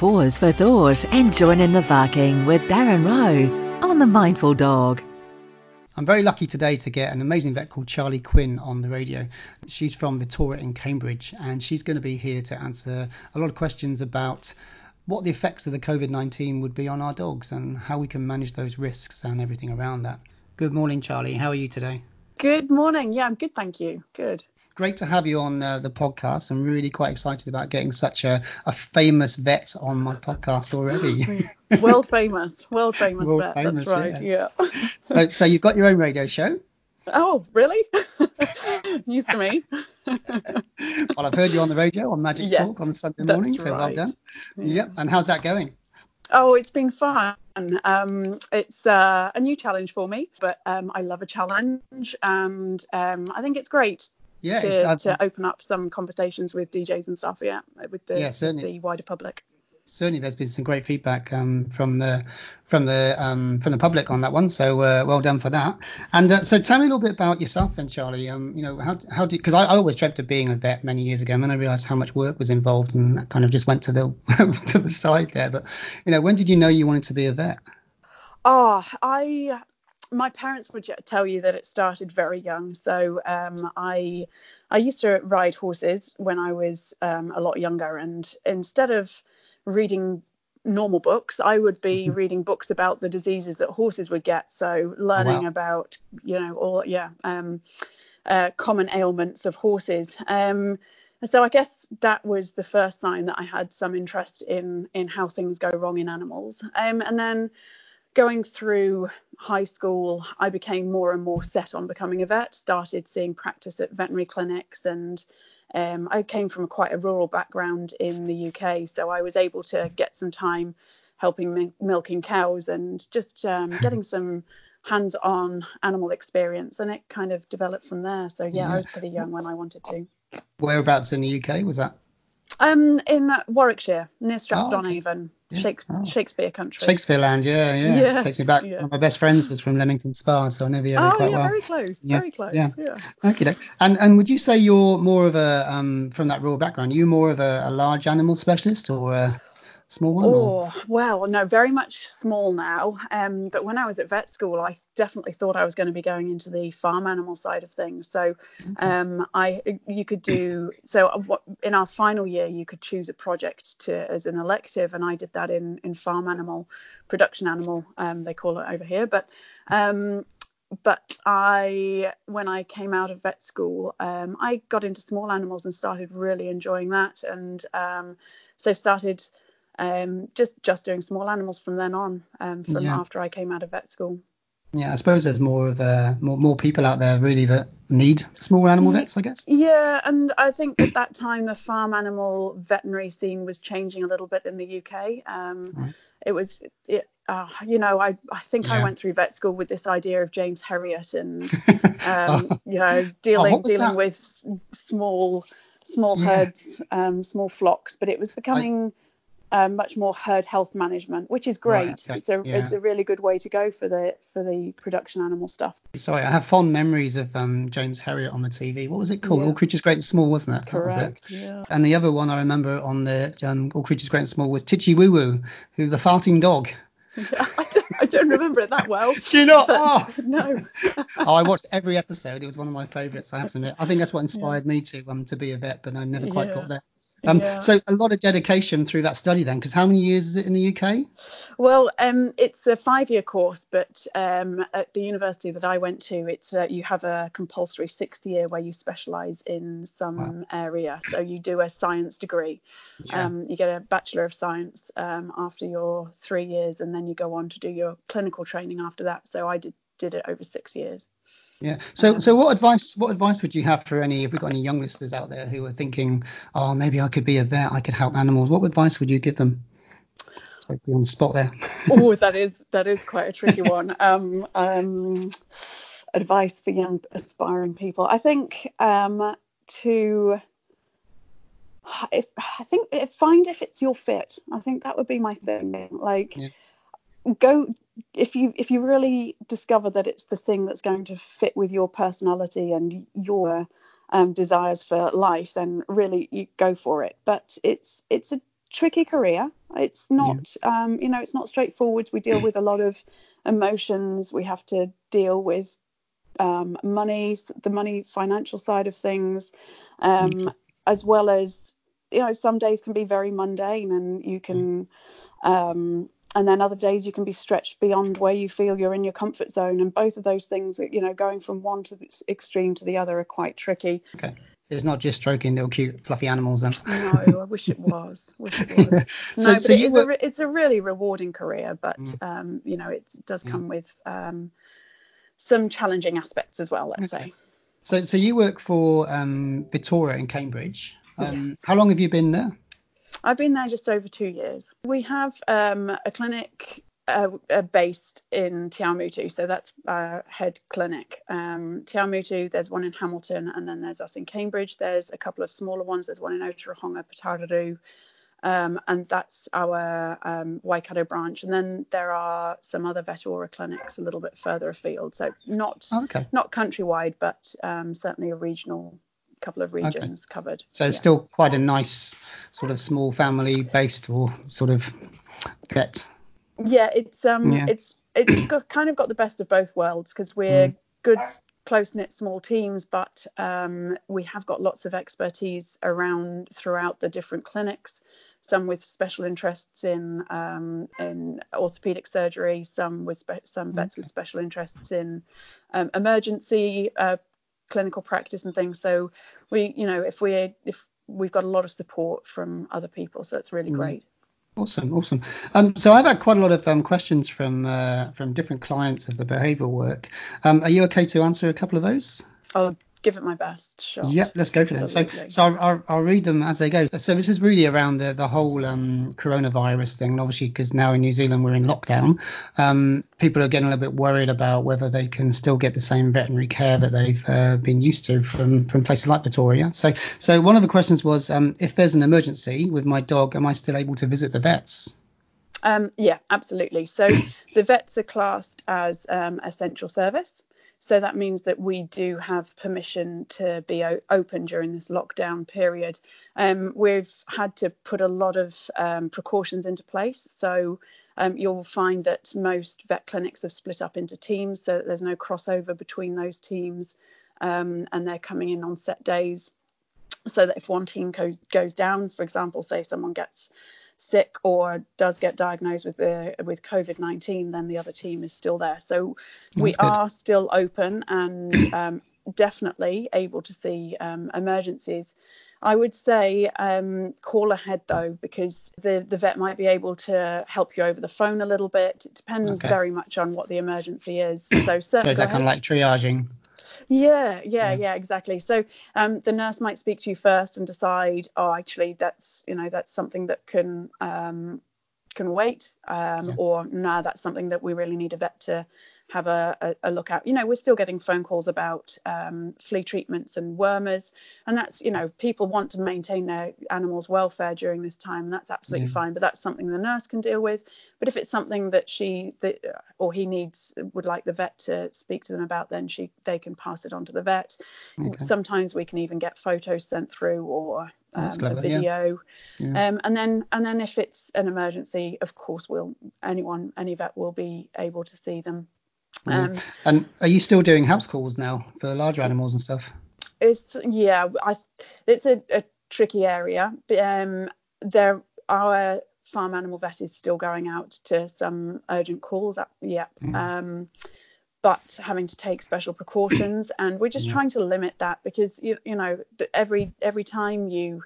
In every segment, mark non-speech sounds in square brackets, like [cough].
Pause for thought and join in the barking with Darren Rowe on The Mindful Dog. I'm very lucky today to get an amazing vet called Charley Quinn on the radio. She's from Vetora in Cambridge and she's going to be here to answer a lot of questions about what the effects of the COVID 19 would be on our dogs and how we can manage those risks and everything around that. Good morning, Charley. How are you today? Good morning. Yeah, I'm good, thank you. Good. Great to have you on uh, the podcast. I'm really quite excited about getting such a, a famous vet on my podcast already. [laughs] [laughs] world famous, world famous world vet. Famous, that's right. Yeah. yeah. so, so you've got your own radio show. Oh, really? [laughs] News to me. well, I've heard you on the radio on Magic yes, Talk on Sunday morning, so right. well done. Yeah. Yep. And how's that going? Oh, it's been fun. Um, it's uh, a new challenge for me, but um, I love a challenge, and um, I think it's great yeah, to, to open up some conversations with DJs and stuff. Yeah, with the, yeah, certainly. the wider public certainly there's been some great feedback um, from the from the um, from the public on that one. So uh, well done for that. And uh, so tell me a little bit about yourself then, Charley. Um, you know how how did because I, I, always dreamt of being a vet many years ago, and then I realised how much work was involved, and that kind of just went to the [laughs] to the side there. But you know, when did you know you wanted to be a vet? Oh, I my parents would tell you that it started very young. So um, I I used to ride horses when I was um, a lot younger, and instead of reading normal books, I would be [laughs] reading books about the diseases that horses would get. So learning wow. about, you know, all yeah, um, uh, common ailments of horses. Um, so I guess that was the first sign that I had some interest in in how things go wrong in animals. Um, and then going through high school, I became more and more set on becoming a vet. Started seeing practice at veterinary clinics and um, I came from quite a rural background in the UK, so I was able to get some time helping mi- milking cows and just um, [laughs] getting some hands-on animal experience, and it kind of developed from there. So yeah, yeah, I was pretty young when I wanted to. Whereabouts in the UK was that? Um, in Warwickshire, near Stratford-on-Avon, oh, okay. Shakespeare, oh. Shakespeare country. Shakespeare land, yeah, yeah. yeah. Takes me back. Yeah. my best friends was from Leamington Spa, so I know the area oh, quite yeah, well. very close, yeah. very close. Yeah. yeah. Okay. And and would you say you're more of a um from that rural background? Are you more of a, a large animal specialist or? A, small one? Oh, well, no, very much small now. Um, but when I was at vet school, I definitely thought I was going to be going into the farm animal side of things. So, um, I you could do so uh, in our final year, you could choose a project to as an elective, and I did that in in farm animal, production animal, um, they call it over here. But um, but I, when I came out of vet school, um, I got into small animals and started really enjoying that, and um, so started um, just just doing small animals from then on, um, from yeah. after I came out of vet school. Yeah, I suppose there's more of uh, more more people out there really that need small animal vets, I guess. Yeah, and I think at that time the farm animal veterinary scene was changing a little bit in the UK. Um, right. It was, it, uh, you know, I I think yeah. I went through vet school with this idea of James Herriot and [laughs] um, you know dealing oh, dealing that? with small small yeah. herds, um, small flocks, but it was becoming I, um, much more herd health management, which is great. Right, okay. It's a yeah. it's a really good way to go for the for the production animal stuff. Sorry, I have fond memories of um, James Herriot on the TV. What was it called? Yeah. All Creatures Great and Small, wasn't it? Correct. Yeah. And the other one I remember on the um, All Creatures Great and Small was Titchy Woo Woo, who the farting dog. [laughs] I, don't, I don't remember it that well. [laughs] Do you not? Oh. [laughs] No. oh, I watched every episode. It was one of my favourites. I have to admit. I think that's what inspired me to um to be a vet, but I never quite got there. Um, yeah. So a lot of dedication through that study then, because how many years is it in the UK? Well, um, it's a five-year course, but um, at the university that I went to, it's uh, you have a compulsory sixth year where you specialise in some wow. area. So you do a science degree. Yeah. Um, you get a bachelor of science um, after your three years, and then you go on to do your clinical training after that. So I did did it over six years. Yeah. So, so what advice, what advice would you have for any, if we've got any young listeners out there who are thinking, oh, maybe I could be a vet, I could help animals. What advice would you give them? Be on the spot there. [laughs] oh, that is that is quite a tricky one. [laughs] Um, um, advice for young aspiring people. I think um, to if, I think find if it's your fit. I think that would be my thing. Like. Yeah go if you if you really discover that it's the thing that's going to fit with your personality and your um, desires for life, then really you go for it. But it's it's a tricky career. It's not, yeah. um, you know, it's not straightforward. We deal with a lot of emotions. We have to deal with um, money, the money financial side of things, um, as well as, you know, some days can be very mundane and you can, um, and then other days you can be stretched beyond where you feel you're in your comfort zone. And both of those things, you know, going from one to the extreme to the other are quite tricky. Okay. It's not just stroking little cute fluffy animals then. no, I wish it was. [laughs] Wish it was. No, so, but so it is were... a, it's a really rewarding career, but mm. um, you know, it does come yeah. with um, some challenging aspects as well. Let's okay. say. So, so you work for um, Vetora in Cambridge. Um, yes. How long have you been there? I've been there just over two years. We have um, a clinic uh, uh, based in Te Awamutu, so that's our head clinic. Um, Te Awamutu, there's one in Hamilton, and then there's us in Cambridge. There's a couple of smaller ones. There's one in Otorohanga, Putaruru, um, and that's our um, Waikato branch. And then there are some other Vetora clinics a little bit further afield, so not oh, okay. not countrywide, but um, certainly a regional couple of regions okay. covered. So it's yeah. still quite a nice sort of small family based or sort of vet yeah, it's um, yeah. it's it's [clears throat] got, kind of got the best of both worlds because we're mm. good, close knit, small teams, but um, we have got lots of expertise around throughout the different clinics. Some with special interests in um, in orthopedic surgery, some with spe- some vets okay. with special interests in um, emergency uh, clinical practice and things. So we, you know, if we if we've got a lot of support from other people, so that's really mm. great. Awesome, awesome. Um, so I've had quite a lot of um, questions from uh, from different clients of the behavioural work. Um, are you okay to answer a couple of those? Oh, give it my best. shot. Yep, let's go for them. So, so I'll, I'll, I'll, read them as they go. So this is really around the the whole um, coronavirus thing, and obviously because now in New Zealand we're in lockdown, um, people are getting a little bit worried about whether they can still get the same veterinary care that they've uh, been used to from from places like Vetora. So, so one of the questions was, um, if there's an emergency with my dog, am I still able to visit the vets? Um, yeah, absolutely. So the vets are classed as um, essential service. So that means that we do have permission to be o- open during this lockdown period. Um, we've had to put a lot of um, precautions into place. So um, you'll find that most vet clinics have split up into teams, so there's no crossover between those teams, um, and they're coming in on set days. So that if one team goes goes down, for example, say someone gets sick or does get diagnosed with the with COVID-19, then the other team is still there. So That's we good. are still open and [clears throat] um, definitely able to see um, emergencies. I would say um, call ahead though, because the, the vet might be able to help you over the phone a little bit. It depends okay. very much on what the emergency is. [clears throat] So, so is that kind of like triaging? Yeah, yeah, yeah, exactly. So um, the nurse might speak to you first and decide, oh, actually, that's you know that's something that can um, can wait, um, yeah. or no, nah, that's something that we really need a vet to have a, a, a, look at. You know, we're still getting phone calls about um, flea treatments and wormers, and that's you know people want to maintain their animals' welfare during this time, and that's absolutely yeah. fine. But that's something the nurse can deal with. But if it's something that she that or he needs would like the vet to speak to them about, then she they can pass it on to the vet. Okay. Sometimes we can even get photos sent through or um, clever, a video. Yeah. Yeah. Um, and then and then if it's an emergency, of course, we'll anyone any vet will be able to see them um, and are you still doing house calls now for larger animals and stuff? It's yeah, I it's a, a tricky area. Um, there our farm animal vet is still going out to some urgent calls. Up, yep. Mm. Um, but having to take special precautions, and we're just yeah. trying to limit that because you you know every every time you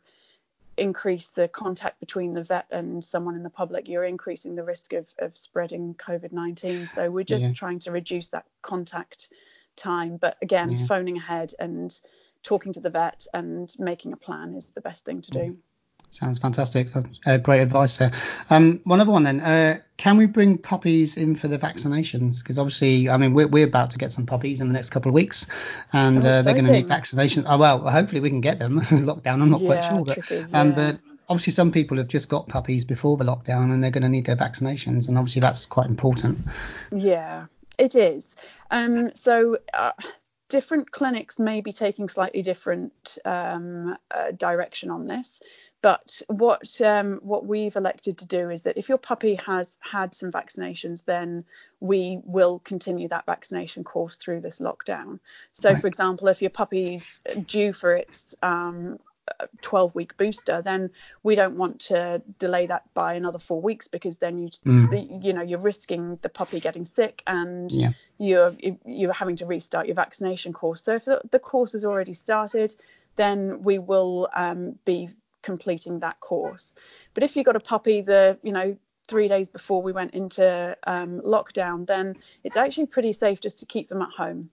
increase the contact between the vet and someone in the public, you're increasing the risk of, of spreading COVID 19. So we're just yeah. trying to reduce that contact time. But again, yeah. phoning ahead and talking to the vet and making a plan is the best thing to do. Sounds fantastic. Uh, great advice there. Um, one other one then. Uh, can we bring puppies in for the vaccinations? Because obviously, I mean, we're, we're about to get some puppies in the next couple of weeks, and uh, they're going to need vaccinations. Oh well, hopefully we can get them. [laughs] lockdown, I'm not yeah, quite sure, but tricky, um, but obviously some people have just got puppies before the lockdown, and they're going to need their vaccinations, and obviously that's quite important. Yeah, it is. Um, so. Uh, different clinics may be taking slightly different um, uh, direction on this but what um, what we've elected to do is that if your puppy has had some vaccinations, then we will continue that vaccination course through this lockdown. So, right. for example, if your puppy's due for its um, 12 week booster then we don't want to delay that by another four weeks because then you mm. you know you're risking the puppy getting sick and yeah. you're you're having to restart your vaccination course so if the, the course has already started then we will um, be completing that course but if you've got a puppy the you know three days before we went into um, lockdown then it's actually pretty safe just to keep them at home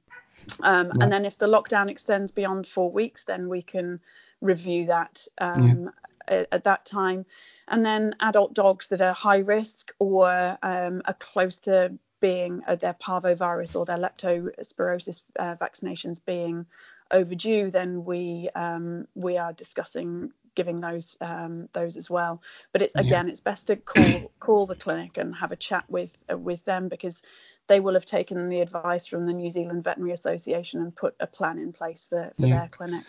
um, right. and then if the lockdown extends beyond four weeks then we can review that um, yeah. at, at, that time. And then adult dogs that are high risk or um, are close to being uh, their parvovirus or their leptospirosis uh, vaccinations being overdue, then we um, we are discussing giving those um, those as well. But it's again, yeah. it's best to call call the clinic and have a chat with uh, with them because they will have taken the advice from the New Zealand Veterinary Association and put a plan in place for, for yeah. their clinic.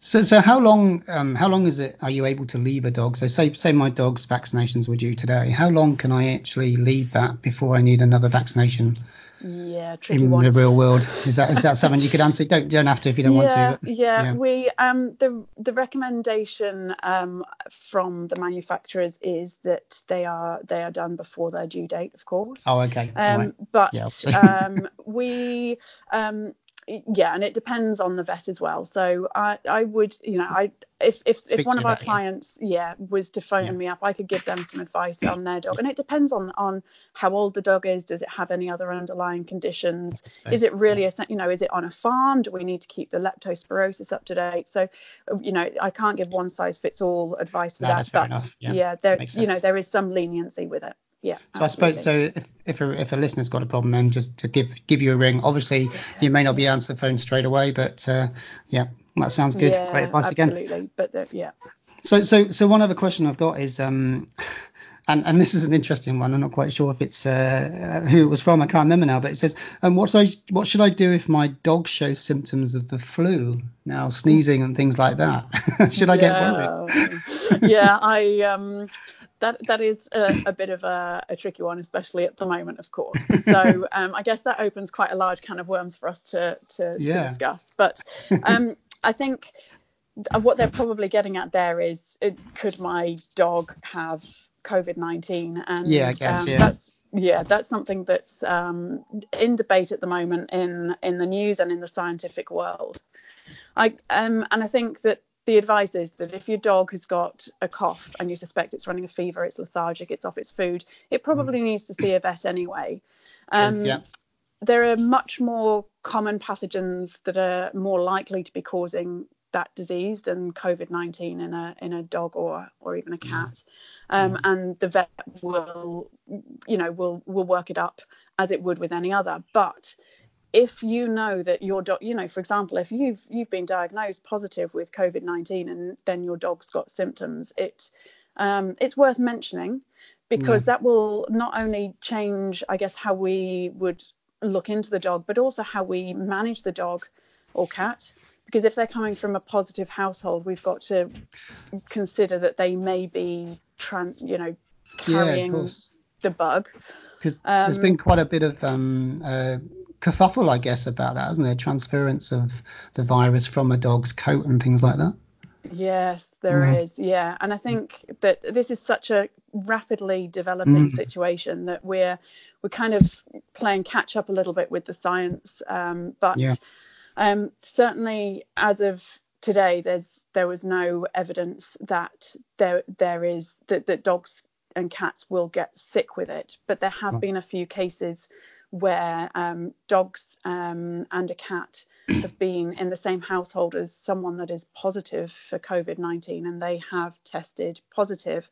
So, so how long, um, how long is it? Are you able to leave a dog? So, say, say my dog's vaccinations were due today. How long can I actually leave that before I need another vaccination? Yeah, tricky in one. the real world. Is that is that something you could answer? Don't don't have to if you don't yeah, want to. Yeah, yeah, we um the the recommendation um from the manufacturers is that they are they are done before their due date, of course. Oh, okay. Um, right. but yeah, um [laughs] we um yeah, and it depends on the vet as well. So I, I would, you know, I if if, if one of our clients, yeah. yeah. was to phone yeah. me up, I could give them some advice on their dog, and it depends on on how old the dog is. Does it have any other underlying conditions? Is it really yeah. a, you know, is it on a farm? Do we need to keep the leptospirosis up to date? So, uh, you know, I can't give one size fits all advice for no, that, but yeah, there, you know, there is some leniency with it yeah. So absolutely. I suppose so. If if a, if a listener's got a problem, then just to give give you a ring. Obviously, you may not be answer the phone straight away, but uh, yeah, that sounds good. Yeah, Great advice absolutely. again. But uh, yeah. So so so one other question I've got is um. And, and this is an interesting one. I'm not quite sure if it's uh, who it was from. I can't remember now. But it says, um, what, should I, what should I do if my dog shows symptoms of the flu? Now sneezing and things like that. [laughs] should I yeah. get worried? yeah, I um, that that is a, a bit of a, a, tricky one, especially at the moment, of course. [laughs] So um, I guess that opens quite a large can of worms for us to to, yeah. to discuss. But um, I think what they're probably getting at there is, it, could my dog have COVID nineteen? And yeah, I guess um, yeah. That's, yeah, that's something that's um, in debate at the moment in in the news and in the scientific world. I um, and I think that the advice is that if your dog has got a cough and you suspect it's running a fever, it's lethargic, it's off its food, it probably mm. needs to see a vet anyway. Um, yeah. There are much more common pathogens that are more likely to be causing that disease than COVID-19 in a in a dog or or even a cat, um, mm. and the vet will, you know, will will work it up as it would with any other. But if you know that your dog, you know, for example, if you've you've been diagnosed positive with COVID-19 and then your dog's got symptoms, it um, it's worth mentioning because yeah. that will not only change, I guess, how we would look into the dog, but also how we manage the dog or cat. Because if they're coming from a positive household, we've got to consider that they may be, tran- you know, carrying yeah, the bug. Because um, there's been quite a bit of um, uh, kerfuffle, I guess, about that, isn't there? Transference of the virus from a dog's coat and things like that. Yes, there mm. is. Yeah, and I think that this is such a rapidly developing mm. situation that we're we're kind of playing catch up a little bit with the science. Um, but yeah. um, certainly, as of today, there's there was no evidence that there there is that, that dogs and cats will get sick with it. But there have been a few cases where um, dogs um, and a cat [clears throat] have been in the same household as someone that is positive for COVID 19 and they have tested positive.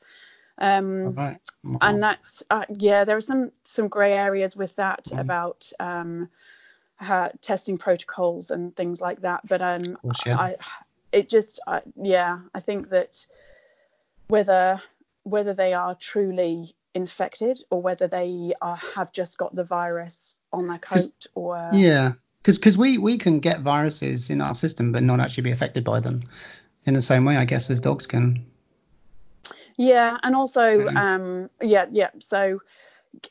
Um, right. And that's, uh, yeah, there are some, some grey areas with that mm. about um, uh, testing protocols and things like that. But um, course, yeah. I, it just, yeah, I think that whether whether they are truly infected or whether they are, have just got the virus on their coat or yeah because because we we can get viruses in our system but not actually be affected by them in the same way i guess as dogs can Yeah, and also, um, yeah, yeah. So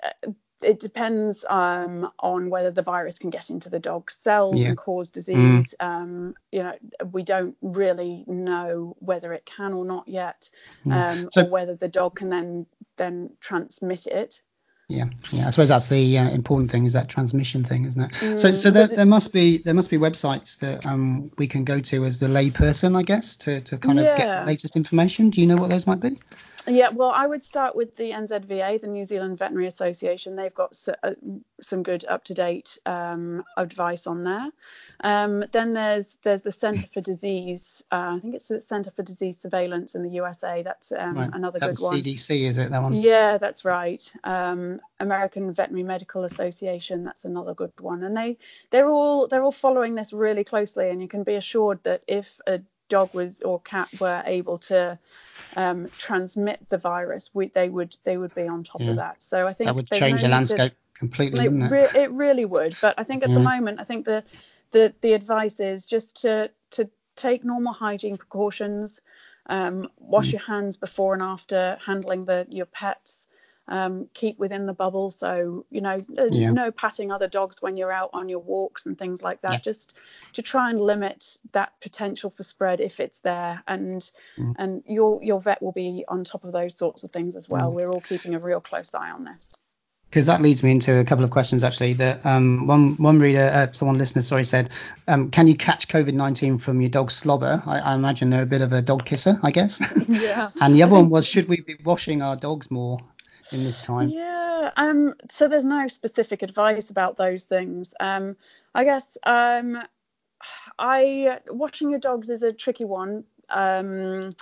uh, it depends um, on whether the virus can get into the dog's cells Yeah. and cause disease. Um, you know, we don't really know whether it can or not yet, um, So- or whether the dog can then then transmit it. Yeah, yeah. I suppose that's the uh, important thing is that transmission thing, isn't it? Mm, so, so there, there must be there must be websites that um we can go to as the layperson, I guess, to, to kind of get the latest information. Do you know what those might be? Yeah, well, I would start with the NZVA, the New Zealand Veterinary Association. They've got s- uh, some good up-to-date um, advice on there. Um, then there's there's the Centre for Disease. Uh, I think it's the Centre for Disease Surveillance in the USA. That's um, Right. another That's good one. CDC, is it that one? Yeah, that's right. Um, American Veterinary Medical Association, that's another good one. And they they're all they're all following this really closely, and you can be assured that if a dog was or cat were able to um, transmit the virus, we, they would they would be on top Yeah. of that. So I think That would change no the to- landscape completely, it, wouldn't it? re- it really would. But I think at the moment, I think the the the advice is just to to take normal hygiene precautions, um, wash Mm. your hands before and after handling the your pets. Um, keep within the bubble, so you know, Yeah. no patting other dogs when you're out on your walks and things like that. Yeah. Just to try and limit that potential for spread if it's there, and Mm. and your your vet will be on top of those sorts of things as well. We're all keeping a real close eye on this. because that leads me into a couple of questions actually. That um, one one reader, uh, one listener, sorry, said, um, can you catch COVID nineteen from your dog slobber? I, I imagine they're a bit of a dog kisser, I guess. [laughs] Yeah. [laughs] and the other one was, should we be washing our dogs more in this time? Yeah. Um. So there's no specific advice about those things. Um. I guess. Um. I washing your dogs is a tricky one. Um.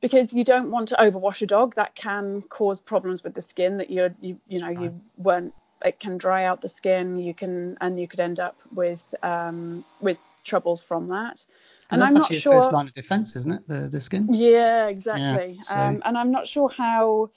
Because you don't want to overwash a dog. That can cause problems with the skin. That you're you you know you weren't. It can dry out the skin. You can and you could end up with um with troubles from that. And And, that's I'm not sure. first line of defence, isn't it? The the skin. Yeah, exactly. so- um, and I'm not sure how,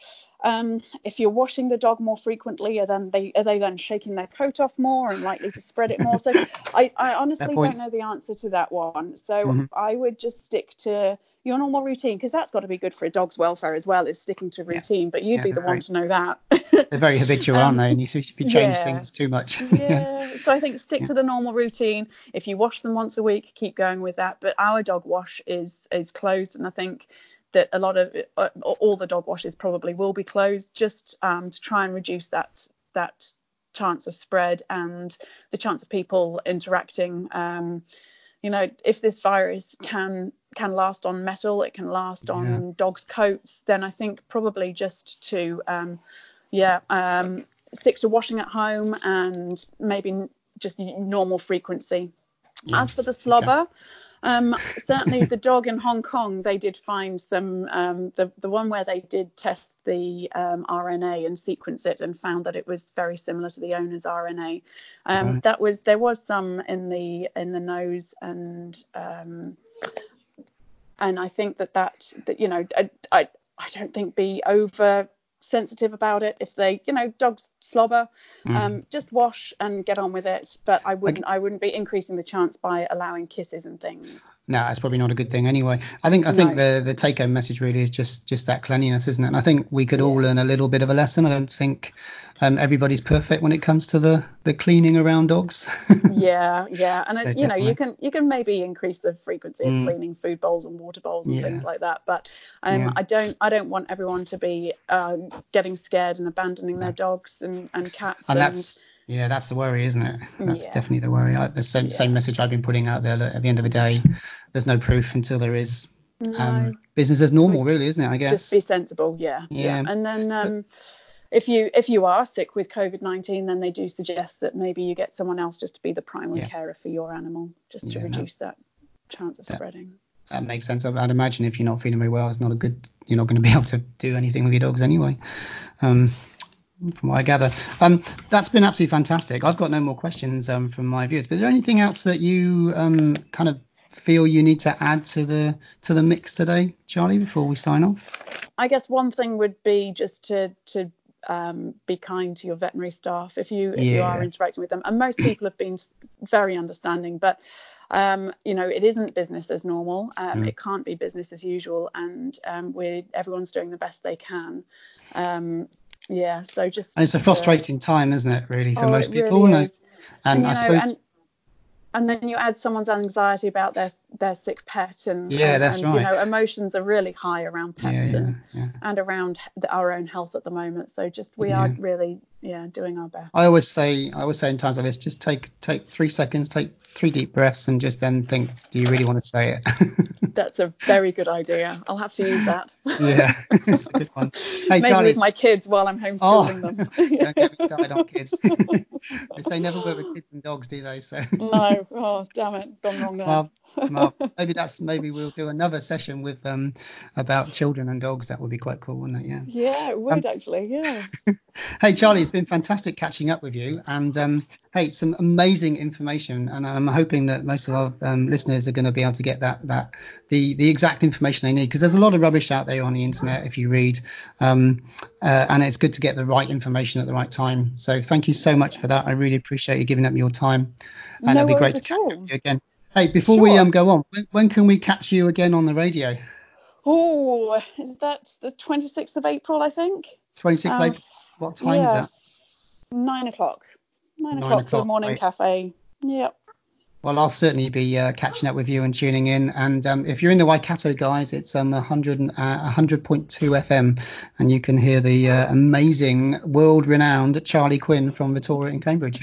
um, if you're washing the dog more frequently, are then they are they then shaking their coat off more and likely to spread it more? So [laughs] I, I honestly don't know the answer to that one. So Mhm. I would just stick to your normal routine because that's got to be good for a dog's welfare as well, is sticking to routine. But you'd Yeah, be the one right. to know that. [laughs] They're very habitual, Um, aren't they? [laughs] And you should be change yeah. things too much. yeah. So I think stick to the normal routine. If you wash them once a week, keep going with that. But our dog wash is is closed, and I think that a lot of uh, all the dog washes probably will be closed just um, to try and reduce that that chance of spread and the chance of people interacting. Um, you know, if this virus can can last on metal, it can last on dogs' coats, then I think probably just to um, yeah um, stick to washing at home and maybe just normal frequency. Yeah, As for the slobber, um, certainly the dog in Hong Kong, they did find some, um, the, the one where they did test the um, RNA and sequence it and found that it was very similar to the owner's RNA. Um, Right. That was, there was some in the, in the nose and, um, and I think that that, that you know, I, I, I don't think be over sensitive about it if they you know dogs slobber Mm. um just wash and get on with it but i wouldn't i wouldn't be increasing the chance by allowing kisses and things No, that's probably not a good thing anyway. I think I think No. the the take home message really is just just that cleanliness, isn't it? And I think we could all Yeah. learn a little bit of a lesson. I don't think um, everybody's perfect when it comes to the the cleaning around dogs. [laughs] yeah yeah and So it, you know you can you can maybe increase the frequency of Mm. cleaning food bowls and water bowls and Yeah. things like that but um Yeah. i don't i don't want everyone to be um getting scared and abandoning their dogs and and cats and that's yeah, that's the worry, isn't it? [laughs] That's Yeah. definitely the worry. I, the same Yeah. same message I've been putting out there. That at the end of the day, there's no proof until there is. no, Um, business as normal, really, isn't it? I guess. just be sensible yeah Yeah. and then um if you if you are sick with covid-19 then they do suggest that maybe you get someone else just to be the primary Yeah. carer for your animal just to Yeah, no. reduce that chance of That- spreading that makes sense. I'd I'd imagine if you're not feeling very well, it's not a good. You're not going to be [laughs] able to do anything with your dogs anyway. Um, from what I gather, um, that's been absolutely fantastic. I've got no more questions um, from my viewers. But is there anything else that you um, kind of feel you need to add to the to the mix today, Charley, before we sign off? I guess one thing would be just to to um, be kind to your veterinary staff if you if you are interacting with them. And most people have been very understanding, but um, you know, it isn't business as normal. Um, Mm. It can't be business as usual, and um, we everyone's doing the best they can. Yeah, so just And it's a frustrating time, isn't it, really, for oh, most people? really. And, I know, suppose, and, and then you add someone's anxiety about their their sick pet and Yeah, and, that's and, right. you know emotions are really high around pets yeah, yeah, and yeah. and around h- our own health at the moment so just we are really yeah doing our best I always say, I always say in times like this, just take take three seconds, take three deep breaths, and just then think, do you really want to say it? [laughs] that's a very good idea i'll have to use that yeah, [laughs] it's a good one. Hey, maybe Charley. with my kids while i'm oh. homeschooling them Don't get me started on kids. [laughs] they say never work with kids and dogs, do they? So. no oh damn it gone wrong there Well, well, [laughs] maybe that's maybe we'll do another session with um about children and dogs. That would be quite cool, wouldn't it? Yeah. yeah it would Um, actually yes [laughs] Hey Charley, it's been fantastic catching up with you, and um, hey, some amazing information, and I'm hoping that most of our um, listeners are going to be able to get that that the the exact information they need because there's a lot of rubbish out there on the internet if you read, um, uh, and it's good to get the right information at the right time. So thank you so much for that. I really appreciate you giving up your time, and No it'll be great to at catch up with you again. Hey, before we um go on, when, when can we catch you again on the radio? oh is that the 26th of april i think 26th Um, April. What time is that? nine o'clock nine, Nine o'clock, for the morning right. cafe yep Well, I'll certainly be uh, catching up with you and tuning in. And um, if you're in the Waikato, guys, it's um 100 uh, 100.2 FM, and you can hear the uh, amazing, world-renowned Charley Quinn from Vetora in Cambridge.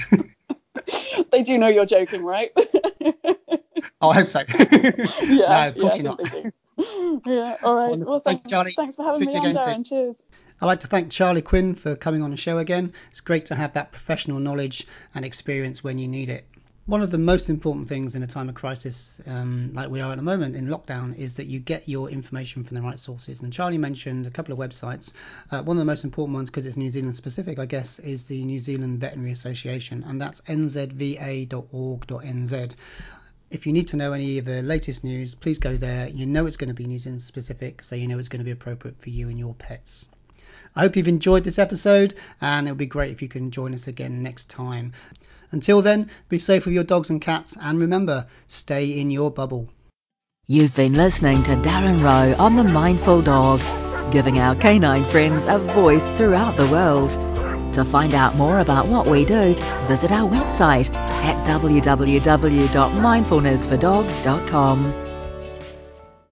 [laughs] they do know you're joking, right? [laughs] oh, I hope so. [laughs] yeah, [laughs] no, of course yeah, you're not. think they do. yeah, all right. Well, Thank thanks, you, Charley. thanks for having Speak me on, again soon. Cheers. I'd like to thank Charley Quinn for coming on the show again. It's great to have that professional knowledge and experience when you need it. One of the most important things in a time of crisis um, like we are at the moment in lockdown is that you get your information from the right sources. And Charley mentioned a couple of websites. Uh, one of the most important ones, because it's New Zealand specific, I guess, is the New Zealand Veterinary Association, and that's nzva.org.nz. If you need to know any of the latest news, please go there. You know it's going to be New Zealand specific, so you know it's going to be appropriate for you and your pets. I hope you've enjoyed this episode, and it'll be great if you can join us again next time. Until then, be safe with your dogs and cats, and remember, stay in your bubble. You've been listening to Darren Rowe on The Mindful Dog, giving our canine friends a voice throughout the world. To find out more about what we do, visit our website at www.mindfulnessfordogs.com.